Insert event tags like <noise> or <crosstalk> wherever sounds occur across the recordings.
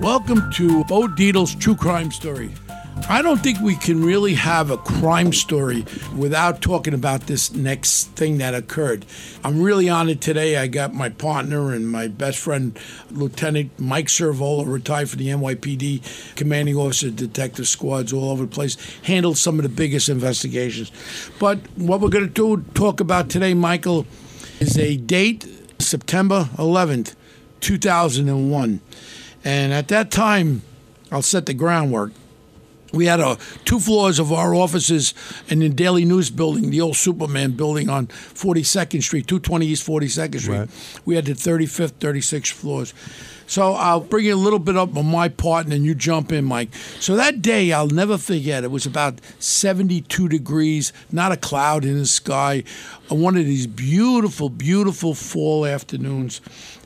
Welcome to Bo Dietl's True Crime Story. I don't think we can really have a crime story without talking about this next thing that occurred. I'm really honored today. I got my partner and my best friend, Lieutenant Mike Ciravolo, retired from the NYPD, commanding officer, detective squads all over the place, handled some of the biggest investigations. But what we're going to do, talk about today, Michael, is a date, September 11th, 2001. And at that time, I'll set the groundwork. We had uh, two floors of our offices in the Daily News building, the old Superman building on 42nd Street, 220 East 42nd Street. Right. We had the 35th, 36th floors. So I'll bring you a little bit up on my part and then you jump in, Mike. So that day, I'll never forget, it was about 72 degrees, not a cloud in the sky, one of these beautiful, beautiful fall afternoons.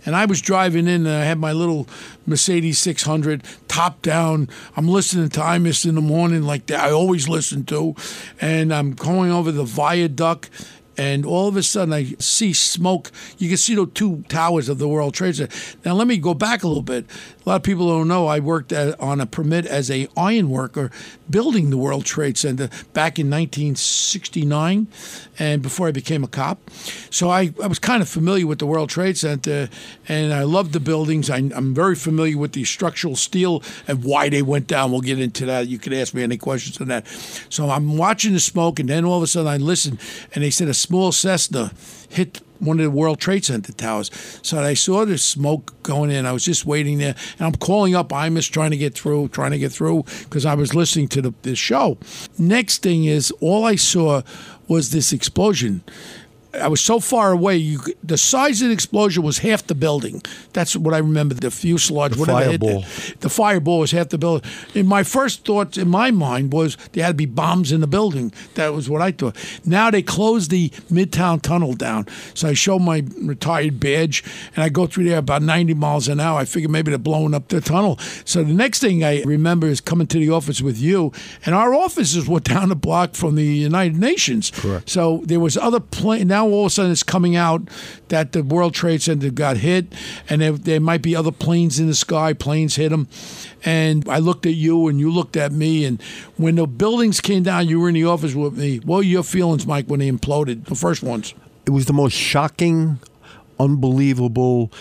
And I was driving in and I had my little Mercedes 600 top down. I'm listening to Imus in the morning like that I always listen to. And I'm going over the viaduct and all of a sudden I see smoke. You can see the two towers of the World Trade Center. Now let me go back a little bit. A lot of people don't know I worked at, on a permit as a iron worker building the World Trade Center back in 1969 and before I became a cop. So I, I was kind of familiar with the World Trade Center and I love the buildings. I, I'm very familiar with the structural steel and why they went down. We'll get into that. You can ask me any questions on that. So I'm watching the smoke and then all of a sudden I listen and they said a small Cessna hit one of the World Trade Center towers. So I saw the smoke going in. I was just waiting there, and I'm calling up Imus, trying to get through, trying to get through, because I was listening to the, the show. Next thing is, all I saw was this explosion. I was so far away. You, the size of the explosion was half the building. That's what I remember. The fuselage, The whatever fireball. The fireball was half the building. And my first thoughts in my mind was there had to be bombs in the building. That was what I thought. Now they closed the Midtown Tunnel down. So I show my retired badge and I go through there about 90 miles an hour. I figure maybe they're blowing up the tunnel. So the next thing I remember is coming to the office with you, and our offices were <laughs> down the block from the United Nations. Correct. So there was other plane. Now all of a sudden it's coming out that the World Trade Center got hit, and there, there might be other planes in the sky. Planes hit them, and I looked at you, and you looked at me, and when the buildings came down, you were in the office with me. What were your feelings, Mike, when they imploded? The first ones. It was the most shocking, unbelievable,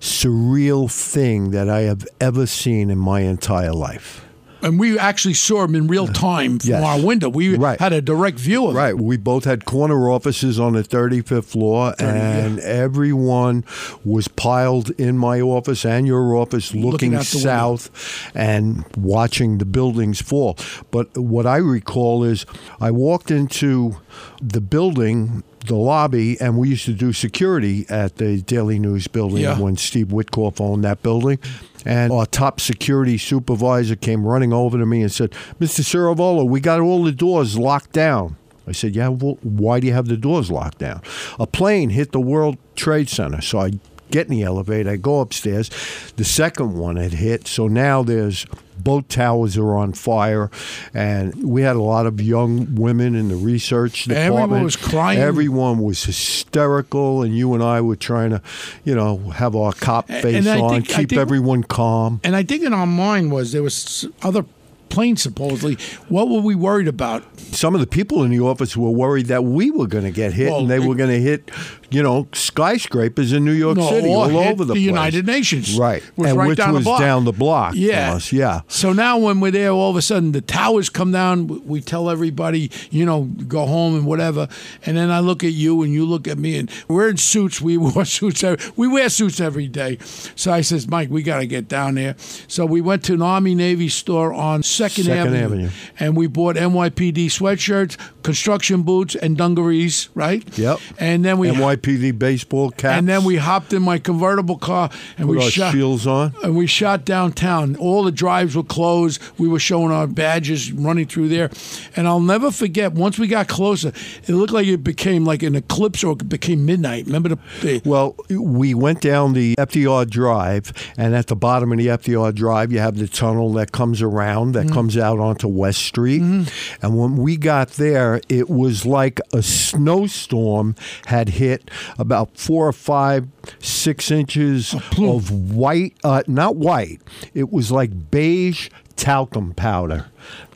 surreal thing that I have ever seen in my entire life. And we actually saw them in real time from Yes. our window. We Right. had a direct view of it. Right. We both had corner offices on the 35th floor, and everyone was piled in my office and your office looking, window. south and watching the buildings fall. But what I recall is I walked into the building. The lobby, and we used to do security at the Daily News building Yeah. when Steve Witkoff owned that building. And our top security supervisor came running over to me and said, Mr. Ciravolo, we got all the doors locked down. I said, Yeah, well, why do you have the doors locked down? A plane hit the World Trade Center. So I get in the elevator, I go upstairs. The second one had hit. So now there's both towers are on fire. And we had a lot of young women in the research department. Everyone was crying. Everyone was hysterical. And you and I were trying to, you know, have our cop face and on, think- keep think- everyone calm. And I think in our mind was there was other planes supposedly. What were we worried about? some of the people in the office were worried that we were going to get hit Well, and they it- were going to hit, you know, skyscrapers in New York No, City, all over the, the place. United Nations. Right. Was and right which down the was block. down the block Yeah. from us. Yeah. So now when we're there, all of a sudden the towers come down. We tell everybody, you know, go home and whatever. And then I look at you and you look at me and we're in suits. We <laughs> wore suits. Every, we wear suits every day. So I says, Mike, we got to get down there. So we went to an Army Navy store on Second, Second Avenue. and we bought NYPD sweatshirts, construction boots, and dungarees. Right. Yep. And then we NYPD Baseball caps. And then we hopped in my convertible car and put we shot. shields on. And we shot downtown. All the drives were closed. We were showing our badges running through there. And I'll never forget, once we got closer, it looked like it became like an eclipse or it became midnight. Remember the. the Well, we went down the FDR Drive, and at the bottom of the FDR Drive, you have the tunnel that comes around, that Mm-hmm. comes out onto West Street. And when we got there, it was like a snowstorm had hit about four or five, six inches of white, uh, not white, it was like beige talcum powder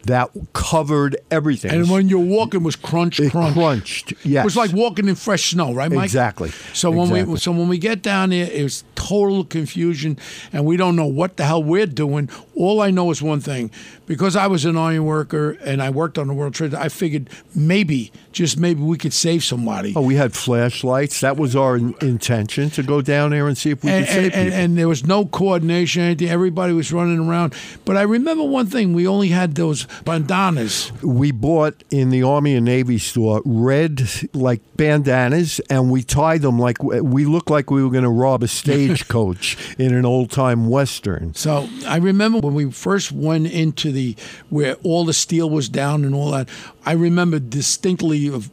that covered everything. and when you're walking, it was crunch, it crunch. crunched. Yes. It was like walking in fresh snow, right, Mike? Exactly. So when we so when we get down there, it was total confusion, and we don't know what the hell we're doing. All I know is one thing: because I was an iron worker and I worked on the World Trade, I figured maybe, just maybe, we could save somebody. Oh, we had flashlights. That was our in- intention to go down there and see if we and, could save and, and, people. and there was no coordination, anything. Everybody was running around. But I remember one thing: we only had those bandanas. we bought in the Army and Navy store red like bandanas, and we tied them like we looked like we were going to rob a stagecoach <laughs> in an old time western. So I remember when we first went into the where all the steel was down and all that. I remember distinctly of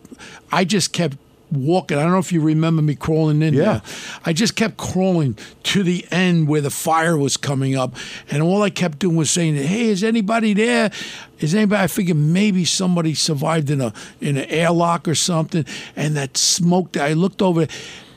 I just kept walking. I don't know if you remember me crawling in Yeah. there. I just kept crawling to the end where the fire was coming up, and all I kept doing was saying, "Hey, is anybody there? Is anybody?" I figured maybe somebody survived in a in an airlock or something, and that smoke. I looked over.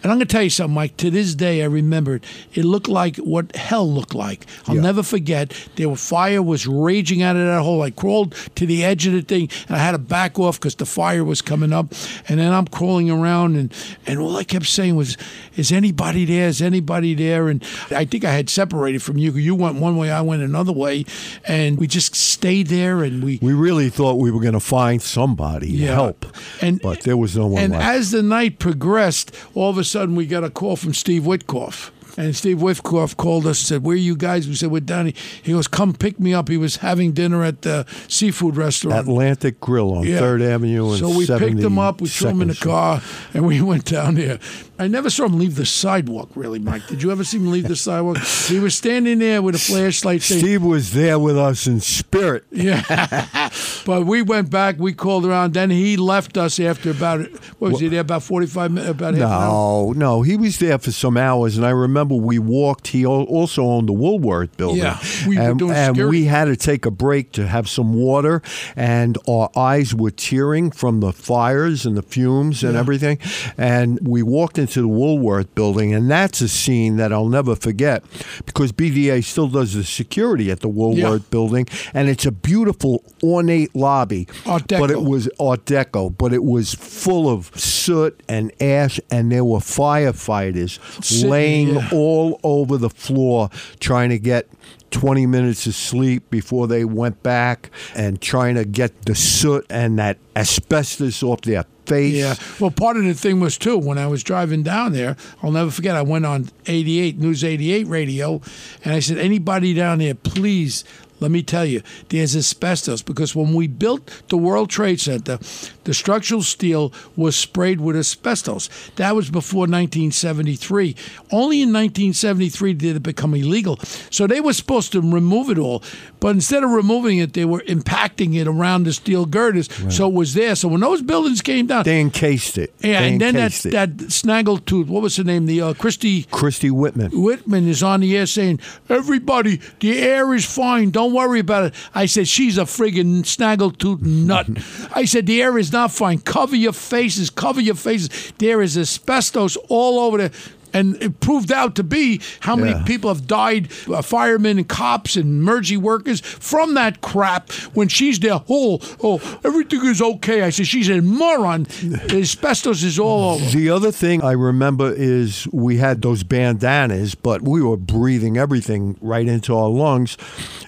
And I'm going to tell you something, Mike. To this day, I remember it. It looked like what hell looked like. I'll Yeah. never forget. There was fire was raging out of that hole. I crawled to the edge of the thing, and I had to back off because the fire was coming up. And then I'm crawling around, and and all I kept saying was, "Is anybody there? Is anybody there?" And I think I had separated from you. You went one way, I went another way, and we just stayed there, and we We really thought we were going to find somebody to Yeah. help, And- but there was no one And left. as the night progressed, all of a sudden we got a call from Steve Witkoff. And Steve Witkoff called us and said, Where are you guys? We said, We're down here. He goes, Come pick me up. He was having dinner at the seafood restaurant. Atlantic Grill on Yeah. Third Avenue and So we picked him up, we threw him in the car, and we <laughs> went down there. I never saw him leave the sidewalk, really, Mike. Did you ever see him leave the sidewalk? He was standing there with a flashlight saying, Steve was there with us in spirit. Yeah. <laughs> but we went back, we called around, then he left us after about, what was he there, about 45 minutes, about half an hour? No, no, he was there for some hours, and I remember we walked. He also owned the Woolworth building, Yeah, we were and, doing and we had to take a break to have some water, and our eyes were tearing from the fires and the fumes and everything. And we walked into the Woolworth building, and that's a scene that I'll never forget because BDA still does the security at the Woolworth building, and it's a beautiful ornate lobby, Art but it was Art Deco, but it was full of soot and ash, and there were firefighters Sitting, laying yeah. all over the floor trying to get 20 minutes of sleep before they went back and trying to get the soot and that asbestos off their face. Yeah. Well, part of the thing was too when I was driving down there. I'll never forget. I went on 88 News 88 radio, and I said, "Anybody down there, please." Let me tell you, there's asbestos because when we built the World Trade Center, the structural steel was sprayed with asbestos. That was before 1973. Only in 1973 did it become illegal. So they were supposed to remove it all, but instead of removing it, they were impacting it around the steel girders, so it was there. So when those buildings came down, They encased it. yeah, They and then that it. that snaggletooth, what was her name? The uh, Christie Christie Whitman. Whitman is on the air saying, "Everybody, the air is fine. Don't worry about it." I said, "She's a friggin' snaggletooth nut." <laughs> I said, "The air is not fine. Cover your faces. Cover your faces. There is asbestos all over there." And it proved out to be how many Yeah. people have died, uh, firemen and cops and emergency workers from that crap. When she's there, oh, oh, everything is okay. I said, she's a moron. The <laughs> asbestos is all over. The other thing I remember is we had those bandanas, but we were breathing everything right into our lungs.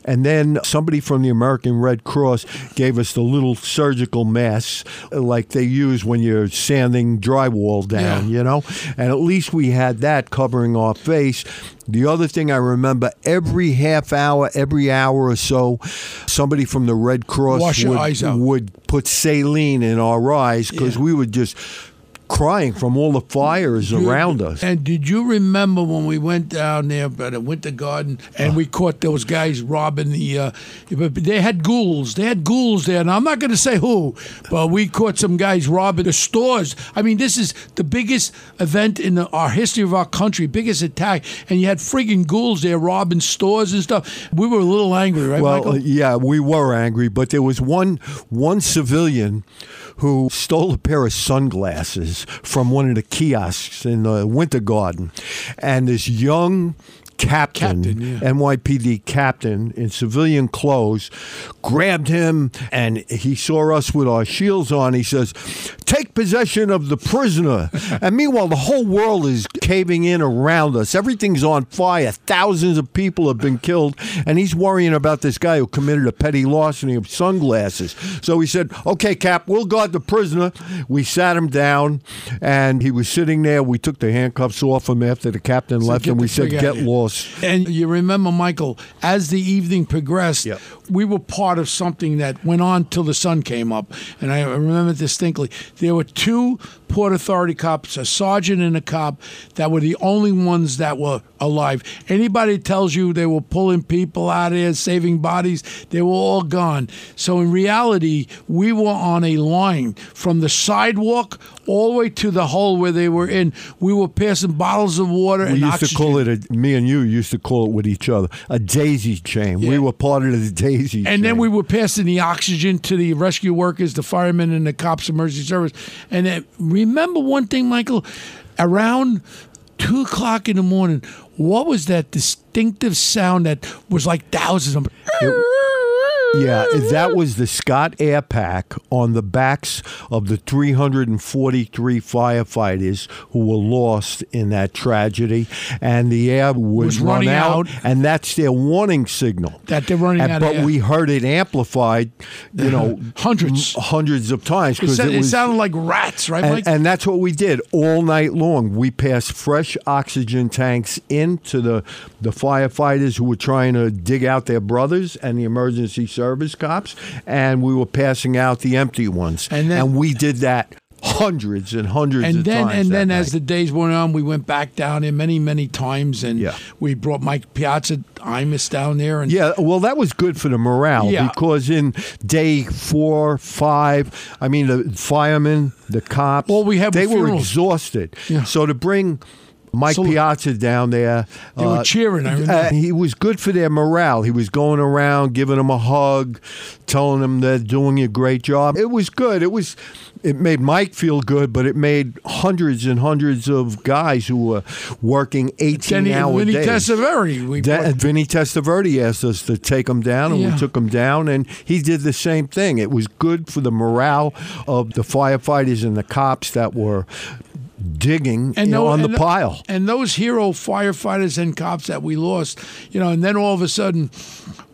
And then somebody from the American Red Cross gave us the little surgical masks like they use when you're sanding drywall down, Yeah. you know? And at least we had that covering our face. The other thing I remember every half hour, every hour or so, somebody from the Red Cross would, would put saline in our eyes because Yeah. we would just crying from all the fires around us. And did you remember when we went down there by the Winter Garden and we caught those guys robbing the? Uh, they had ghouls. They had ghouls there. And I'm not going to say who, but we caught some guys robbing the stores. I mean, this is the biggest event in the, our history of our country, biggest attack, and you had friggin' ghouls there robbing stores and stuff. We were a little angry, right, Well, Michael? uh, yeah, we were angry, but there was one one civilian who stole a pair of sunglasses from one of the kiosks in the Winter Garden, and this young captain, Captain, yeah. NYPD captain in civilian clothes, grabbed him, and he saw us with our shields on. He says, "Take possession of the prisoner." <laughs> and meanwhile, the whole world is caving in around us. Everything's on fire. Thousands of people have been killed, and he's worrying about this guy who committed a petty larceny of sunglasses. So he said, "Okay, Cap, we'll guard the prisoner." We sat him down, and he was sitting there. We took the handcuffs off him after the captain left, and we said, "Get of here." And you remember, Michael, as the evening progressed, Yep. we were part of something that went on till the sun came up. And I remember distinctly. There were two Port Authority cops, a sergeant and a cop, that were the only ones that were alive. Anybody tells you they were pulling people out of there, saving bodies, they were all gone. So in reality, we were on a line from the sidewalk all the way to the hole where they were in. We were passing bottles of water We used oxygen. to call it a. Me and you used to call it with each other a daisy chain. We were part of the daisy. chain. And then we were passing the oxygen to the rescue workers, the firemen, and the cops, emergency service. And then, remember one thing, Michael? Around two o'clock in the morning, what was that distinctive sound that was like thousands of? Yeah, that was the Scott Air Pack on the backs of the 343 firefighters who were lost in that tragedy, and the air was, Was run running out, out. and that's their warning signal. That they're running And- out of But we heard it amplified, you know, <laughs> Hundreds. m- hundreds of times It, because it it sounded like rats, right, and, and that's what we did all night long. We passed fresh oxygen tanks into the the firefighters who were trying to dig out their brothers and the emergency service cops, and we were passing out the empty ones. And then- we did that hundreds and hundreds and of then times. and then as the days went on, we went back down there many many times, and Yeah. we brought Mike Piazza Imus down there, and Yeah, well, that was good for the morale Yeah. because in day four, five, I mean, the firemen, the cops, Well, we had they were exhausted. Yeah. So to bring Mike So- Piazza down there, They were cheering, I remember. uh, he was good for their morale. He was going around, giving them a hug, telling them they're doing a great job. It was good. It was. It made Mike feel good, but it made hundreds and hundreds of guys who were working eighteen Denny, hour Vinny days. Testaveri, we brought- Vinny Testaverde asked us to take him down, and Yeah. we took him down, and he did the same thing. It was good for the morale of the firefighters and the cops that were digging you know, on the and pile. And those hero firefighters and cops that we lost, you know, and then all of a sudden,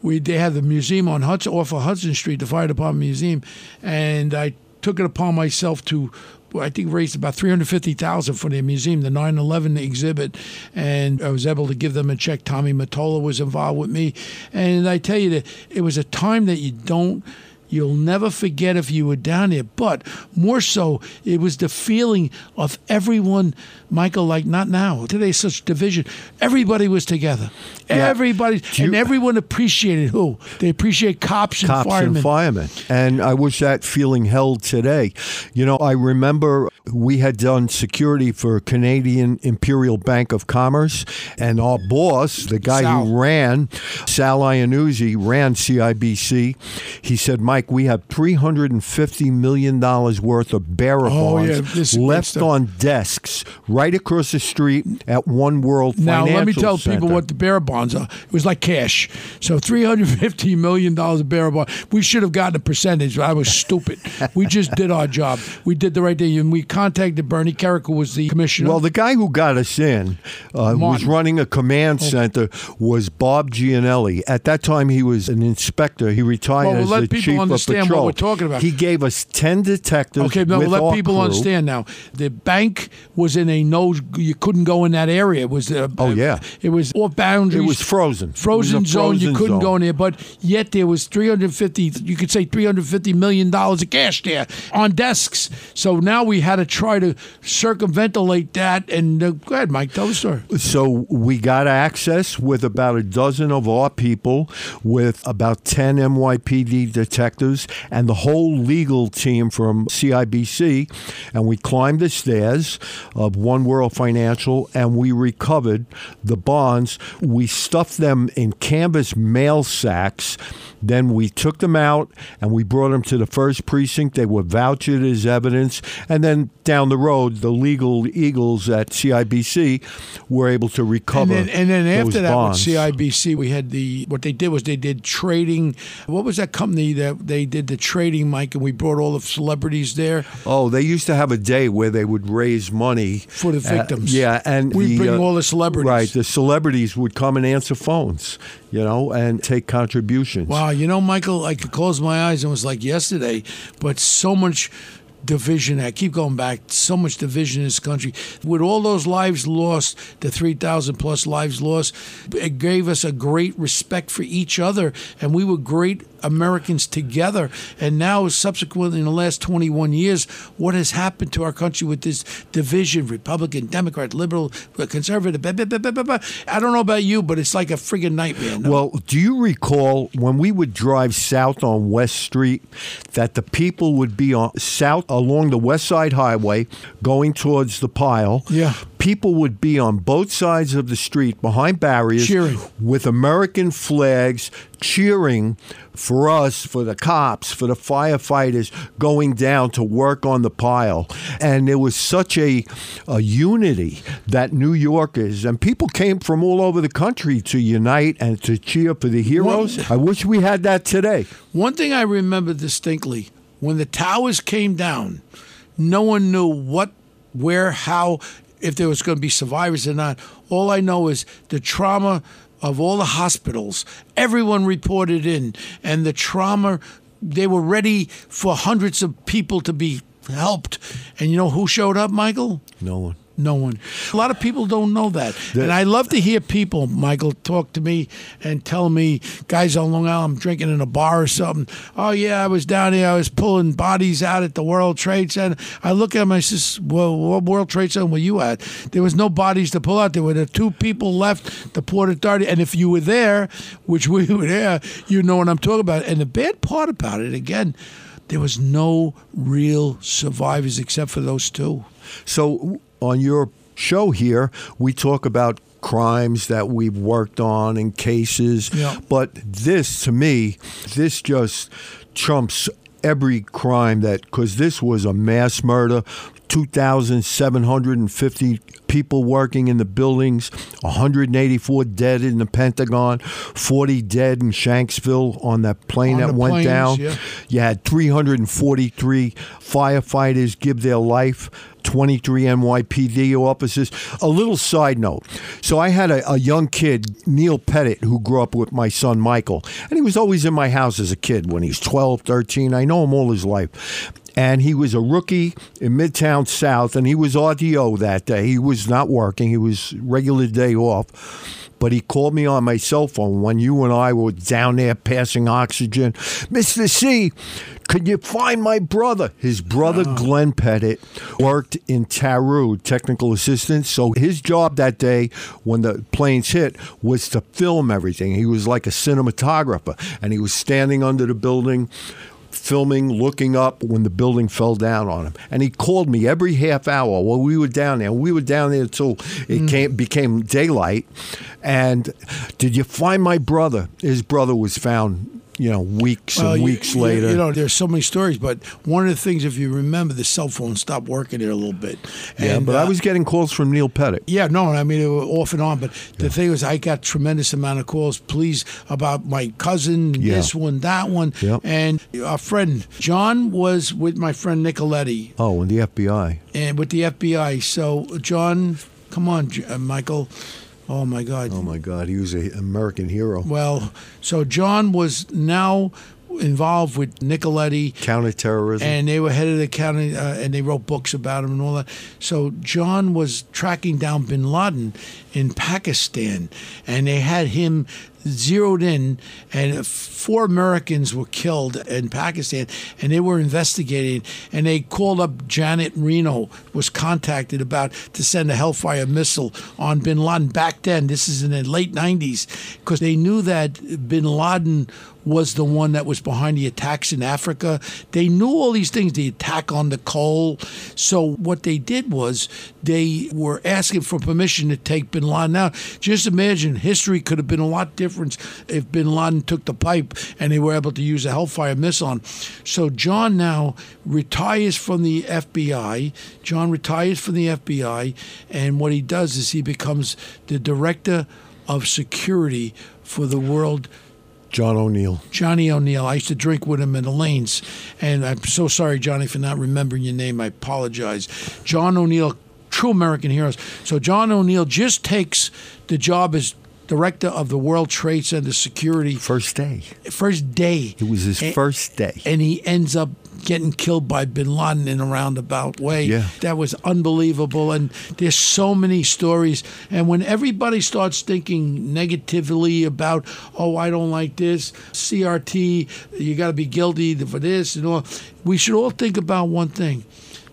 we they had the museum on Hudson off of Hudson Street, the fire department museum, and I took it upon myself to. I think raised about three hundred fifty thousand for their museum, the 9/11 exhibit, and I was able to give them a check. Tommy Mottola was involved with me, and I tell you that it was a time that you don't You'll never forget if you were down there. But more so, it was the feeling of everyone, Michael, like not now. Today's such division. Everybody was together. Yeah. Everybody. You- and everyone appreciated who? They appreciate cops and cops firemen. and firemen. And I wish that feeling held today. You know, I remember we had done security for Canadian Imperial Bank of Commerce, and our boss, the guy Sal. who ran, Sal Iannuzzi, ran CIBC. He said, Mike, we have $350 million worth of bearer Oh, bonds yeah, left on desks right across the street at One World Now Financial let me tell people what the bearer bonds are. It was like cash. So three hundred fifty million dollars of bearer bonds. We should have gotten a percentage. but I was stupid. we just did our job. We did the right thing, and we contacted Bernie Kerik, who was the commissioner. Well, the guy who got us in uh, was running a command center was Bob Giannelli. At that time, he was an inspector. He retired Well, as as let the people chief understand of what patrol. we're talking about. He gave us ten detectives. Okay, no, with let people crew. understand now. The bank was in a no. You couldn't go in that area. It was. Uh, Oh, yeah. It was off boundaries. It was frozen. It was Frozen zone. you couldn't go in there. But yet there was 350. You could say 350 million dollars of cash there on desks. So now we had try to circumventilate that. And uh, go ahead, Mike. Tell the story. So we got access with about a dozen of our people, with about 10 NYPD detectives, and the whole legal team from CIBC. And we climbed the stairs of One World Financial and we recovered the bonds. We stuffed them in canvas mail sacks. Then we took them out and we brought them to the first precinct. They were vouched as evidence. And then down the road, the legal eagles at CIBC were able to recover. And then, and then after that, bonds. with CIBC, we had the what they did was they did trading. What was that company that they did the trading, Mike? And we brought all the celebrities there. Oh, they used to have a day where they would raise money For the Uh, victims. yeah, and We'd bring uh, all the celebrities. Right, the celebrities would come and answer phones, you know, and take contributions. Wow, you know, Michael, I could close my eyes and it was like yesterday, but so much division. I keep going back. So much division in this country. With all those lives lost, the 3,000 plus lives lost, it gave us a great respect for each other. And we were great Americans together. And now, subsequently, in the last 21 years, what has happened to our country with this division Republican, Democrat, liberal, conservative? Blah, blah, blah. I don't know about you, but it's like a friggin' nightmare. no? Well, do you recall when we would drive south on West Street that the people would be on south along the West Side Highway going towards the pile? Yeah. People would be on both sides of the street behind barriers Cheering. with American flags cheering for us, for the cops, for the firefighters going down to work on the pile. And there was such a, a unity that New Yorkers and people came from all over the country to unite and to cheer for the heroes. I wish we had that today. One thing I remember distinctly when the towers came down, no one knew what, where, how, if there was going to be survivors or not. All I know is the trauma of all the hospitals, everyone reported in, and the trauma, they were ready for hundreds of people to be helped. And you know who showed up, Michael? No one. No one. A lot of people don't know that. and I love to hear people, Michael, talk to me and tell me, guys on Long Island, I'm drinking in a bar or something. Oh, yeah, I was down here. I was pulling bodies out at the World Trade Center. I look at them, I says, well, what World Trade Center were you at? There was no bodies to pull out. There were the two people left, the Port Authority. And if you were there, which we were there, you know what I'm talking about. And the bad part about it, again, there was no real survivors except for those two. So on your show here, we talk about crimes that we've worked on and cases. Yeah. But this, to me, this just trumps every crime that because this was a mass murder. 2,750 people working in the buildings, 184 dead in the Pentagon, 40 dead in Shanksville on that plane On that went planes, down. yeah. You had 343 firefighters give their life. 23 NYPD officers. A little side note. So I had a, a young kid, Neil Pettit, who grew up with my son Michael. And he was always in my house as a kid when he was 12, 13. I know him all his life. And he was a rookie in Midtown South, and he was RDO that day. He was not working, he was regular day off. But he called me on my cell phone when you and I were down there passing oxygen. Mr. C, could you find my brother? His brother, ah. Glenn Pettit, worked in TARU, technical assistant. So his job that day when the planes hit was to film everything. He was like a cinematographer, and he was standing under the building filming, looking up when the building fell down on him. And he called me every half hour while we were down there. We were down there until it mm. came, became daylight. And did you find my brother? His brother was found, you know, weeks Well, and weeks you- later. You know, there's so many stories, but one of the things, if you remember, the cell phone stopped working there a little bit. yeah, And, but I uh, was getting calls from Neil Pettit. Yeah, no, I mean, it was off and on. But the thing was, I got tremendous amount of calls, please, about my cousin, Yeah. this one, that one. Yep. And our friend John was with my friend Nicoletti Oh, and the FBI. and with the FBI. So, John, come on, uh, Michael. Oh, my God. Oh my God, he was an American hero. Well, so John was now involved with Nicoletti. Counterterrorism. And they were head of the county, uh, and they wrote books about him and all that. So John was tracking down Bin Laden in Pakistan, and they had him zeroed in, and four Americans were killed in Pakistan, and they were investigating, and they called up Janet Reno, was contacted about to send a Hellfire missile on Bin Laden back then. This is in the late '90s, because they knew that Bin Laden was the one that was behind the attacks in Africa. They knew all these things, the attack on the Cole. So what they did was they were asking for permission to take bin Laden out. Just imagine history could have been a lot different if bin Laden took the pipe and they were able to use a Hellfire missile on. So John now retires from the FBI. John retires from the FBI, and what he does is he becomes the director of security for the World John O'Neill. Johnny O'Neill. I used to drink with him in the lanes, and I'm so sorry, Johnny, for not remembering your name. I apologize. John O'Neill, true American heroes. So John O'Neill just takes the job as director of the World Trade Center security. First day. First day. It was his And- first day. And he ends up getting killed by bin Laden in a roundabout way. Yeah. That was unbelievable. And there's so many stories. And when everybody starts thinking negatively about, oh, I don't like this, CRT, you got to be guilty for this and all, we should all think about one thing.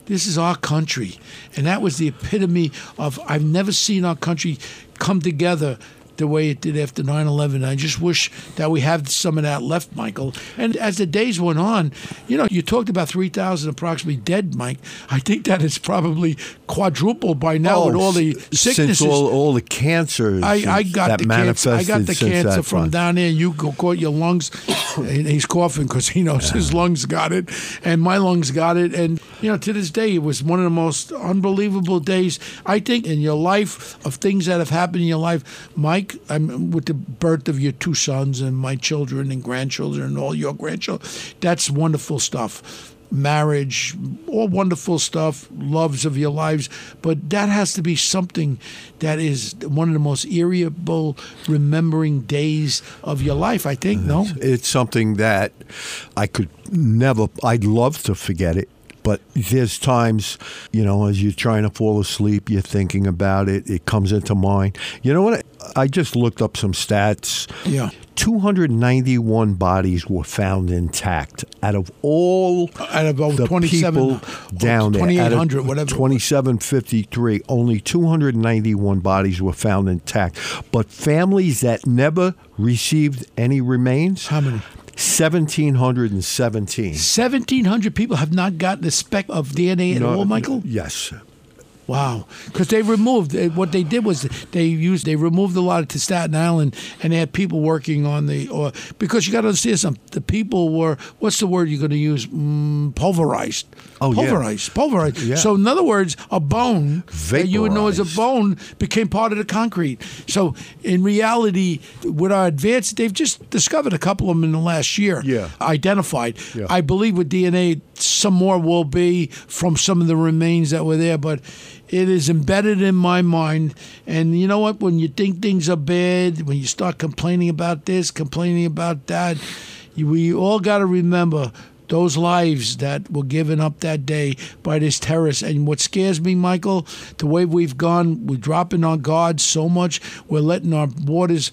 This is our country. And that was the epitome of I've never seen our country come together the way it did after 9 11. I just wish that we have some of that left, Michael. And as the days went on, you know, you talked about 3,000 approximately dead, Mike. I think that is probably quadrupled by now with oh, all the Oh, sicknesses. Since all, all the cancers I, I got that the cancer. I got the cancer from time. down there. You caught your lungs, and he's coughing because he knows his lungs got it, and my lungs got it. And you know, to this day, it was one of the most unbelievable days I think in your life of things that have happened in your life, I'm with the birth of your two sons and my children and grandchildren and all your grandchildren. That's wonderful stuff marriage, all wonderful stuff, loves of your lives, but that has to be something that is one of the most irritable remembering days of your life, I think, no? Mm. It's something that I could never, I'd love to forget it. But there's times, you know, as you're trying to fall asleep, you're thinking about it, it comes into mind. You know what? I just looked up some stats. Yeah. 291 bodies were found intact out of all Out of the 27 people or down there. Out 2,800, whatever 2753, only 291 bodies were found intact. But families that never received any remains, How many? 1,717. 1,700 people have not gotten a speck of DNA at No, all, Michael? Yes. Wow, because they removed uh, what they did was they used they removed a lot to Staten Island and they had people working on the or because you got to understand something the people were what's the word you're going to use mm, pulverized Oh, yeah. pulverized pulverized Yeah. so in other words a bone that you would know as a bone became part of the concrete so in reality with our advance they've just discovered a couple of them in the last year Yeah. identified Yeah. I believe with DNA some more will be from some of the remains that were there but it is embedded in my mind. And you know what? When you think things are bad, when you start complaining about this, complaining about that, we all got to remember those lives that were given up that day by this terrorist. And what scares me, Michael, the way we've gone, we're dropping our guards so much. We're letting our borders,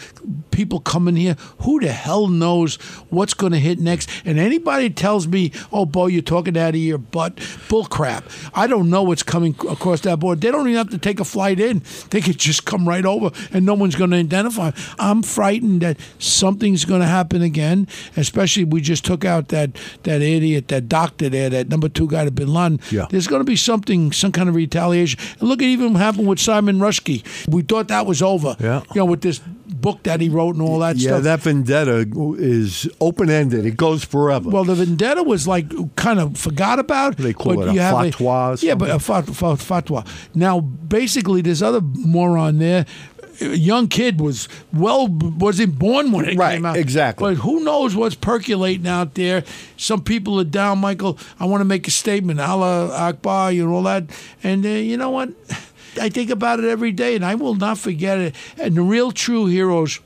people come in here. Who the hell knows what's going to hit next? And anybody tells me, oh, Bo, you're talking out of your butt, bull crap. I don't know what's coming across that border. They don't even have to take a flight in. They could just come right over and no one's going to identify. I'm frightened that something's going to happen again, especially we just took out that, that idiot, that doctor there, that number two guy to Bin Laden. Yeah. There's going to be something, some kind of retaliation. And look at even what happened with Salman Rushdie. We thought that was over. Yeah. You know, with this book that he wrote and all that Yeah, stuff. that vendetta is open ended. It goes forever. Well, the vendetta was like kind of forgot about. They call but it a fatwa or yeah, but a fat, fat, fatwa. Now, basically, this other moron there. A young kid was well wasn't born when it Right, came out. exactly. But who knows what's percolating out there? Some people are down, Michael. I want to make a statement, Allah Akbar, you and all that. And uh, you know what? I think about it every day, and I will not forget it. And the real true heroes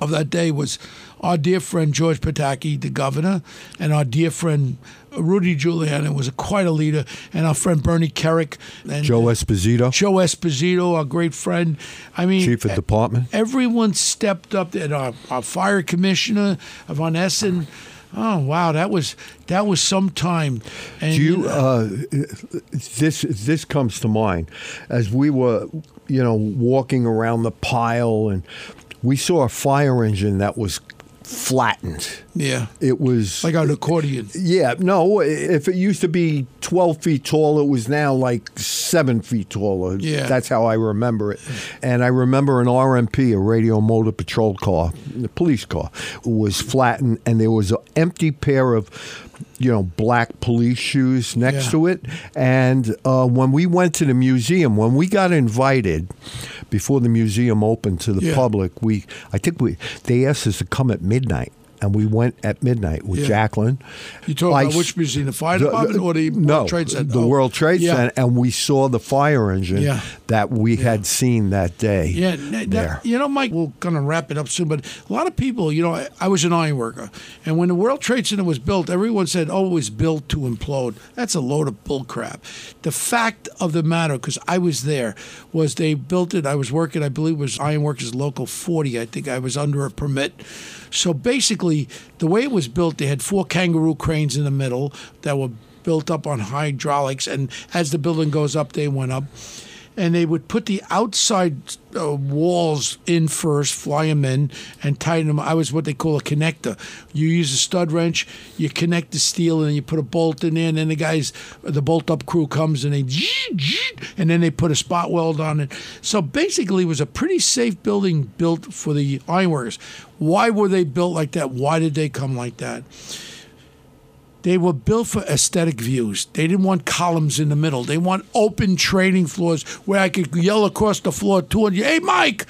of that day was our dear friend George Pataki, the governor, and our dear friend Rudy Giuliani was a, quite a leader, and our friend Bernie Kerik and Joe Esposito, Joe Esposito, our great friend. I mean, chief of department. everyone stepped up. And our, our fire commissioner, Von Essen. Oh wow, that was that was some time. And Do you? Uh, this this comes to mind as we were, you know, walking around the pile, and we saw a fire engine that was flattened. yeah, It was like an accordion. Yeah, no. If it used to be twelve feet tall, it was now like seven feet taller. Yeah. that's how I remember it. And I remember an RMP, a radio motor patrol car, the police car, was flattened, and there was an empty pair of, you know, black police shoes next Yeah. to it. And uh, when we went to the museum, when we got invited before the museum opened to the Yeah. public, we I think we they asked us to come at midnight. And we went at midnight with Yeah. Jacqueline. You talking I about which museum, the fire the- department or the no, World Trade Center? the Oh, World Trade yeah. Center, and we saw the fire engine Yeah. that we had seen that day. Yeah, that- there. you know, Mike, we're going to wrap it up soon, but a lot of people, you know, I, I was an iron worker, and when the World Trade Center was built, everyone said, oh, it was built to implode. That's a load of bull crap. The fact of the matter, because I was there, was they built it, I was working, I believe it was Ironworkers Local 40, I think I was under a permit. So basically, the way it was built, they had four kangaroo cranes in the middle that were built up on hydraulics, and as the building goes up, they went up and they would put the outside uh, walls in first, fly them in, and tighten them. I was what they call a connector. You use a stud wrench, you connect the steel, and you put a bolt in there, and then the guys, the bolt up crew comes and they, and then they put a spot weld on it. So basically, it was a pretty safe building built for the ironworkers. Why were they built like that? Why did they come like that? They were built for aesthetic views. They didn't want columns in the middle. They want open trading floors where I could yell across the floor to you, "Hey, Mike!"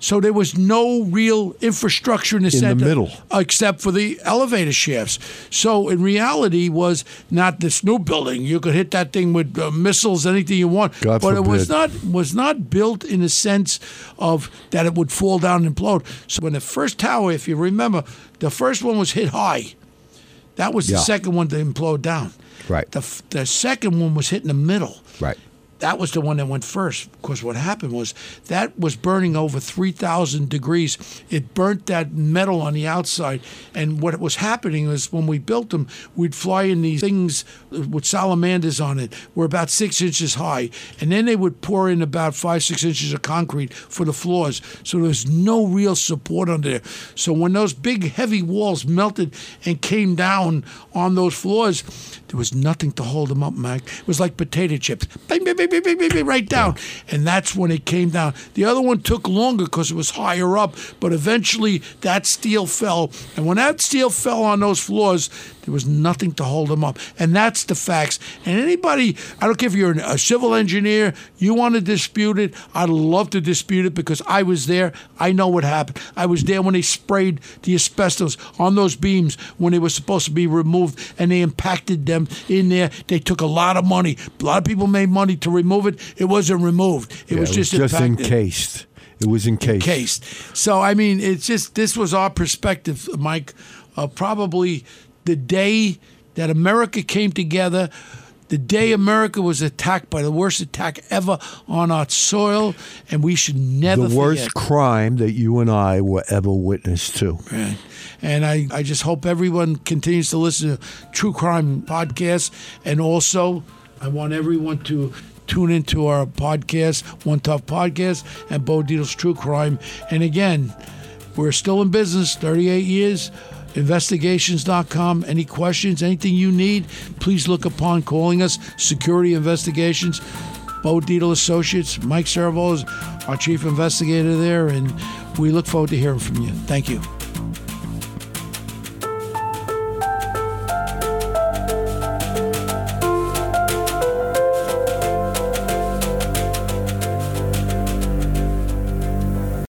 So there was no real infrastructure in the In the center, middle. except for the elevator shafts. So in reality, was not this new building. You could hit that thing with uh, missiles, anything you want. God but it was not was not built in the sense of that it would fall down and implode. So when the first tower, if you remember, the first one was hit high. That was the Yeah. second one to implode down. Right. The, the second one was hit in the middle. Right. That was the one that went first. Because what happened was that was burning over 3,000 degrees. It burnt that metal on the outside. And what was happening was when we built them, we'd fly in these things with salamanders on it, were about six inches high. And then they would pour in about five, six inches of concrete for the floors. So there was no real support under there. So when those big, heavy walls melted and came down on those floors, there was nothing to hold them up, Mac. It was like potato chips. Bang, bang, bang, bang, right down. And that's when it came down. The other one took longer because it was higher up, but eventually that steel fell. And when that steel fell on those floors, there was nothing to hold them up. And that's the facts. And anybody, I don't care if you're a civil engineer, you want to dispute it, I'd love to dispute it because I was there. I know what happened. I was there when they sprayed the asbestos on those beams when they were supposed to be removed and they impacted them in there. They took a lot of money. A lot of people made money to remove it. It wasn't removed. It Yeah, was just just encased. It was encased. encased. So I mean, it's just this was our perspective, Mike. Uh, probably the day that America came together, the day America was attacked by the worst attack ever on our soil, and we should never forget. The worst forget. crime that you and I were ever witness to. Right. And I, I just hope everyone continues to listen to True Crime Podcasts. And also, I want everyone to tune into our podcast, One Tough Podcast, and Bo Dietl's True Crime. And again, we're still in business, 38 years. Investigations.com. Any questions, anything you need, please look upon calling us. Security Investigations. Bo Dietl Associates. Mike Ciravolo is our chief investigator there, and we look forward to hearing from you. Thank you.